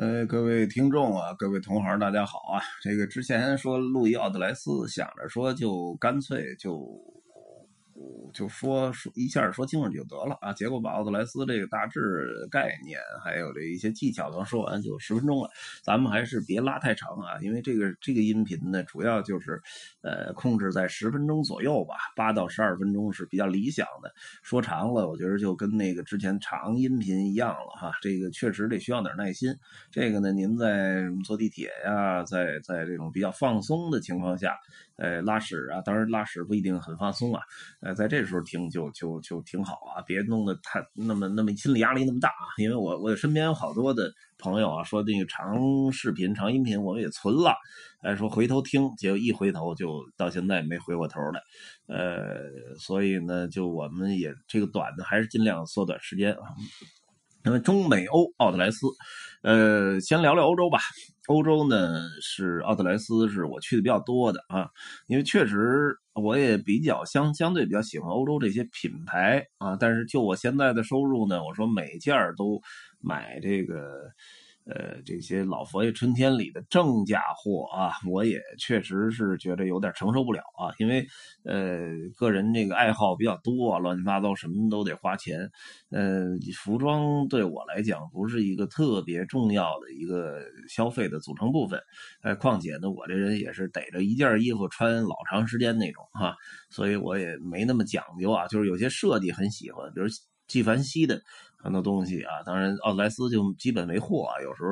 呃，各位听众啊，各位同行，大家好啊！这个之前说路易奥德莱斯，想着说就干脆就。就说说一下说清楚就得了啊，结果把奥特莱斯这个大致概念还有这一些技巧都说完就十分钟了，咱们还是别拉太长啊，因为这个这个音频呢主要就是呃控制在十分钟左右吧，八到十二分钟是比较理想的。说长了，我觉得就跟那个之前长音频一样了哈，这个确实得需要点耐心。这个呢，您在坐地铁呀，在在这种比较放松的情况下，呃拉屎啊，当然拉屎不一定很放松啊，呃在这。时候听就就就挺好啊，别弄得太那么那么心理压力那么大啊。因为我我身边有好多的朋友啊，说那个长视频、长音频我们也存了，哎，说回头听，结果一回头就到现在没回过头来，呃，所以呢，就我们也这个短的还是尽量缩短时间啊。那么中美欧奥特莱斯，呃，先聊聊欧洲吧。欧洲呢是奥特莱斯是我去的比较多的啊，因为确实我也比较相相对比较喜欢欧洲这些品牌啊。但是就我现在的收入呢，我说每件都买这个。呃，这些老佛爷春天里的正价货啊，我也确实是觉得有点承受不了啊，因为呃，个人这个爱好比较多，乱七八糟什么都得花钱。呃，服装对我来讲不是一个特别重要的一个消费的组成部分。呃，况且呢，我这人也是逮着一件衣服穿老长时间那种哈，所以我也没那么讲究啊，就是有些设计很喜欢，比如纪梵希的。很多东西啊，当然奥特莱斯就基本没货啊。有时候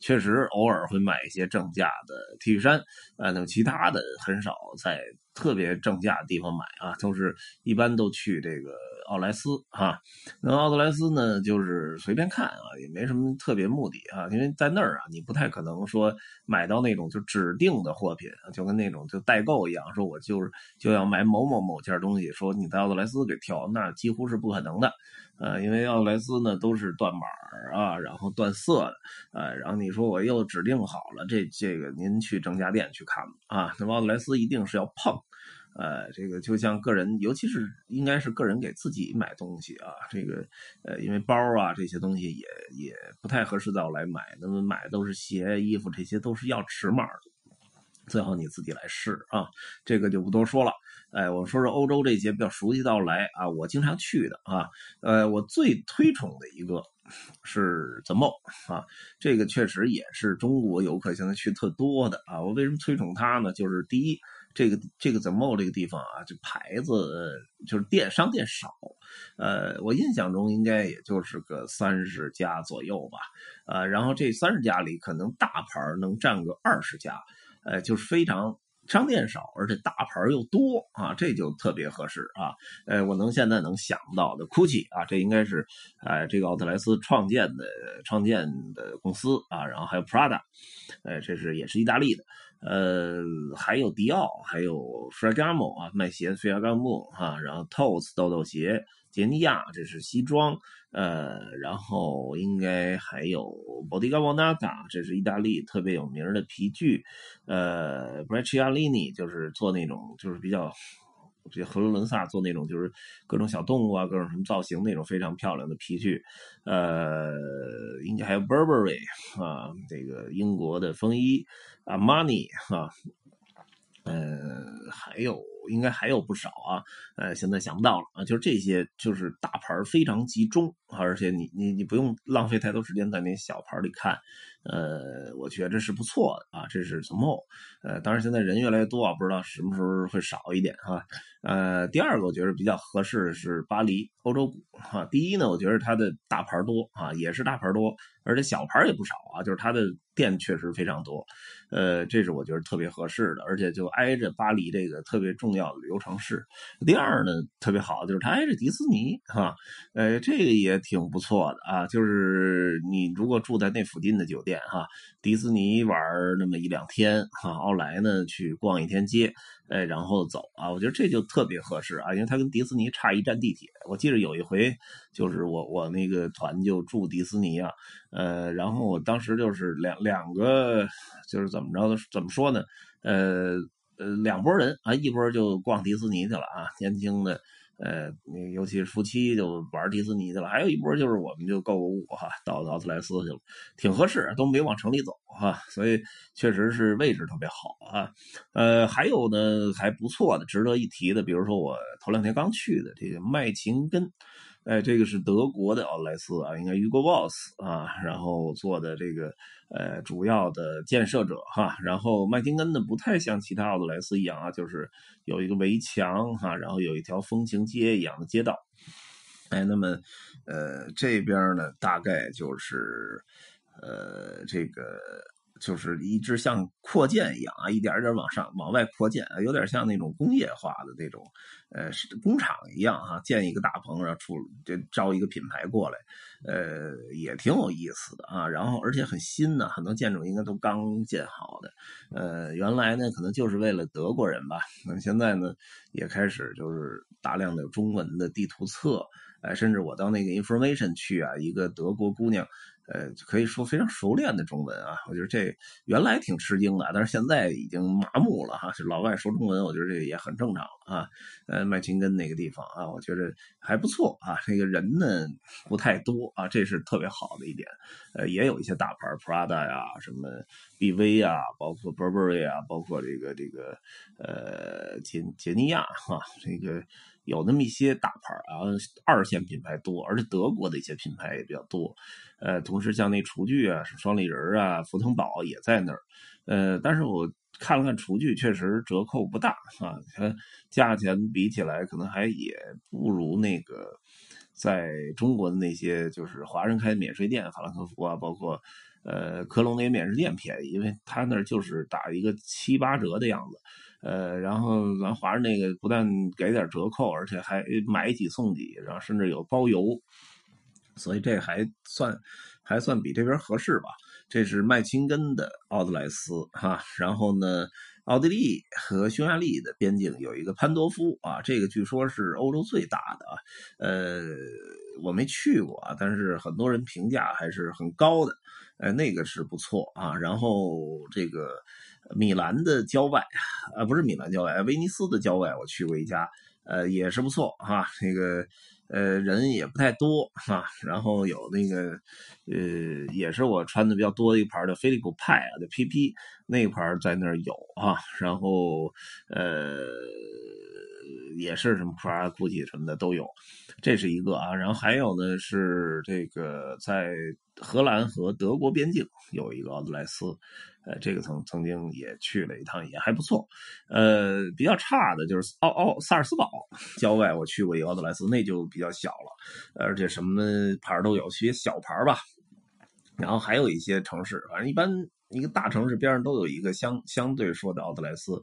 确实偶尔会买一些正价的 T 恤衫，啊，那么其他的很少在特别正价的地方买啊，都是一般都去这个奥莱斯哈。那奥特莱斯呢，就是随便看啊，也没什么特别目的啊，因为在那儿啊，你不太可能说买到那种就指定的货品，就跟那种就代购一样，说我就是就要买某某某件东西，说你在奥特莱斯给挑，那几乎是不可能的。呃，因为奥特莱斯呢都是断码啊，然后断色的，呃，然后你说我又指定好了，这这个您去正价店去看啊，那么奥特莱斯一定是要碰，呃，这个就像个人，尤其是应该是个人给自己买东西啊，这个呃，因为包啊这些东西也也不太合适到来买，那么买都是鞋、衣服，这些都是要尺码的。最好你自己来试啊，这个就不多说了。哎，我说说欧洲这些比较熟悉到来啊，我经常去的啊，呃，我最推崇的一个是 The Mall 啊，这个确实也是中国游客现在去特多的啊。我为什么推崇它呢？就是第一，这个这个怎么这个地方啊，这牌子就是店商店少，呃，我印象中应该也就是个三十家左右吧，呃，然后这三十家里可能大牌能占个二十家。呃，就是非常商店少，而且大牌又多啊，这就特别合适啊。呃，我能现在能想到的，GUCCI 啊，这应该是呃这个奥特莱斯创建的创建的公司啊，然后还有 Prada，呃，这是也是意大利的，呃，还有迪奥，还有 Ferragamo 啊，卖鞋 Ferragamo 哈，然后 Toes 豆豆鞋。杰尼亚，这是西装，呃，然后应该还有 Bottega Veneta，这是意大利特别有名的皮具，呃，Bracciolini 就是做那种就是比较，这佛罗伦萨做那种就是各种小动物啊，各种什么造型那种非常漂亮的皮具，呃，应该还有 Burberry 啊，这个英国的风衣，Armani 哈，呃，还有。应该还有不少啊，呃，现在想不到了啊，就是这些，就是大盘非常集中，而且你你你不用浪费太多时间在那小盘里看，呃，我觉着是不错的啊，这是 Small，呃，当然现在人越来越多啊，不知道什么时候会少一点哈，呃，第二个我觉得比较合适的是巴黎欧洲股哈，第一呢，我觉得它的大牌多啊，也是大牌多，而且小牌也不少啊，就是它的店确实非常多，呃，这是我觉得特别合适的，而且就挨着巴黎这个特别重。要的旅游城市，第二呢特别好，就是它挨着迪士尼哈，呃，这个也挺不错的啊。就是你如果住在那附近的酒店哈，迪士尼玩那么一两天哈，奥莱呢去逛一天街，哎，然后走啊，我觉得这就特别合适啊，因为它跟迪士尼差一站地铁。我记得有一回就是我我那个团就住迪士尼啊，呃，然后我当时就是两两个就是怎么着的怎么说呢，呃。呃，两拨人啊，一波就逛迪士尼去了啊，年轻的呃，尤其是夫妻就玩迪斯尼去了，还有一波就是我们就购物哈，到劳斯莱斯去了，挺合适，都没往城里走哈，所以确实是位置特别好啊。呃，还有呢还不错的，值得一提的，比如说我头两天刚去的这个麦琴根。哎，这个是德国的奥特莱斯啊，应该 Hugo Boss 啊，然后做的这个呃主要的建设者哈，然后麦金根呢不太像其他奥特莱斯一样啊，就是有一个围墙哈，然后有一条风情街一样的街道，哎，那么呃这边呢大概就是呃这个。就是一直像扩建一样啊，一点一点往上往外扩建，有点像那种工业化的那种，呃，工厂一样哈，建一个大棚，然后出就招一个品牌过来，呃，也挺有意思的啊。然后而且很新呢，很多建筑应该都刚建好的，呃，原来呢可能就是为了德国人吧，那现在呢也开始就是大量的中文的地图册，哎，甚至我到那个 information 去啊，一个德国姑娘。呃，可以说非常熟练的中文啊，我觉得这原来挺吃惊的，但是现在已经麻木了哈。是老外说中文，我觉得这也很正常啊。呃，麦琴根那个地方啊，我觉得还不错啊。这个人呢不太多啊，这是特别好的一点。呃，也有一些大牌，Prada 呀，什么 BV 啊，包括 Burberry 啊，包括这个这个呃杰杰尼亚哈，这个。有那么一些大牌啊，二线品牌多，而且德国的一些品牌也比较多。呃，同时像那厨具啊，双立人啊，福腾堡也在那儿。呃，但是我看了看厨具，确实折扣不大啊，它价钱比起来可能还也不如那个在中国的那些就是华人开的免税店，法兰克福啊，包括呃科隆那些免税店便宜，因为他那儿就是打一个七八折的样子。呃，然后咱华人那个不但给点折扣，而且还买几送几，然后甚至有包邮，所以这还算还算比这边合适吧。这是麦青根的奥特莱斯哈，然后呢，奥地利和匈牙利的边境有一个潘多夫啊，这个据说是欧洲最大的啊，呃，我没去过啊，但是很多人评价还是很高的，呃，那个是不错啊，然后这个。米兰的郊外，啊，不是米兰郊外，威尼斯的郊外，我去过一家，呃，也是不错哈。那个，呃，人也不太多哈。然后有那个，呃，也是我穿的比较多的一牌的飞利浦派啊的 PP，那一牌在那儿有啊。然后，呃，也是什么 Prada、GUCCI 什么的都有，这是一个啊。然后还有呢是这个在荷兰和德国边境有一个奥德莱斯。呃，这个曾曾经也去了一趟，也还不错。呃，比较差的就是奥奥萨尔斯堡郊外，我去过一个奥德莱斯，那就比较小了，而且什么牌都有，些小牌吧。然后还有一些城市，反正一般一个大城市边上都有一个相相对说的奥特莱斯，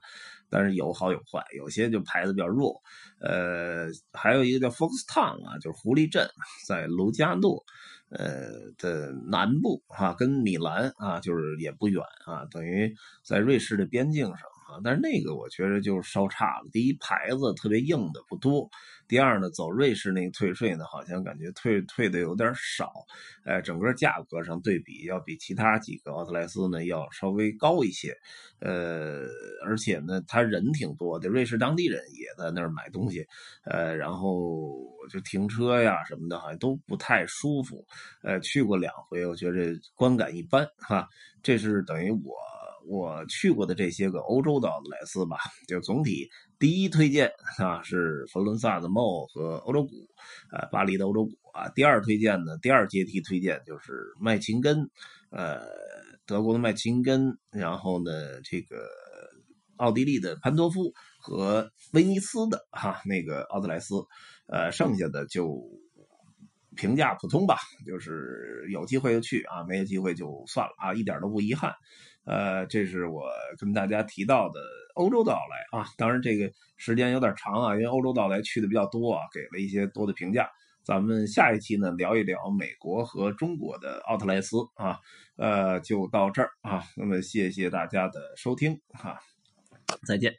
但是有好有坏，有些就牌子比较弱。呃，还有一个叫 Foxtown 啊，就是狐狸镇，在卢加诺。呃的南部哈，跟米兰啊，就是也不远啊，等于在瑞士的边境上。啊，但是那个我觉得就是稍差了。第一，牌子特别硬的不多；第二呢，走瑞士那个退税呢，好像感觉退退的有点少。哎，整个价格上对比要比其他几个奥特莱斯呢要稍微高一些。呃，而且呢，他人挺多的，瑞士当地人也在那儿买东西。呃，然后就停车呀什么的，好像都不太舒服。呃，去过两回，我觉得观感一般哈。这是等于我。我去过的这些个欧洲的奥特莱斯吧，就总体第一推荐啊是佛伦萨的 Mo 和欧洲谷，呃，巴黎的欧洲谷啊。第二推荐呢，第二阶梯推荐就是麦琴根，呃，德国的麦琴根，然后呢，这个奥地利的潘多夫和威尼斯的哈那个奥特莱斯，呃，剩下的就评价普通吧，就是有机会就去啊，没有机会就算了啊，一点都不遗憾。呃，这是我跟大家提到的欧洲到来啊，当然这个时间有点长啊，因为欧洲到来去的比较多啊，给了一些多的评价。咱们下一期呢聊一聊美国和中国的奥特莱斯啊，呃，就到这儿啊，那么谢谢大家的收听啊，再见。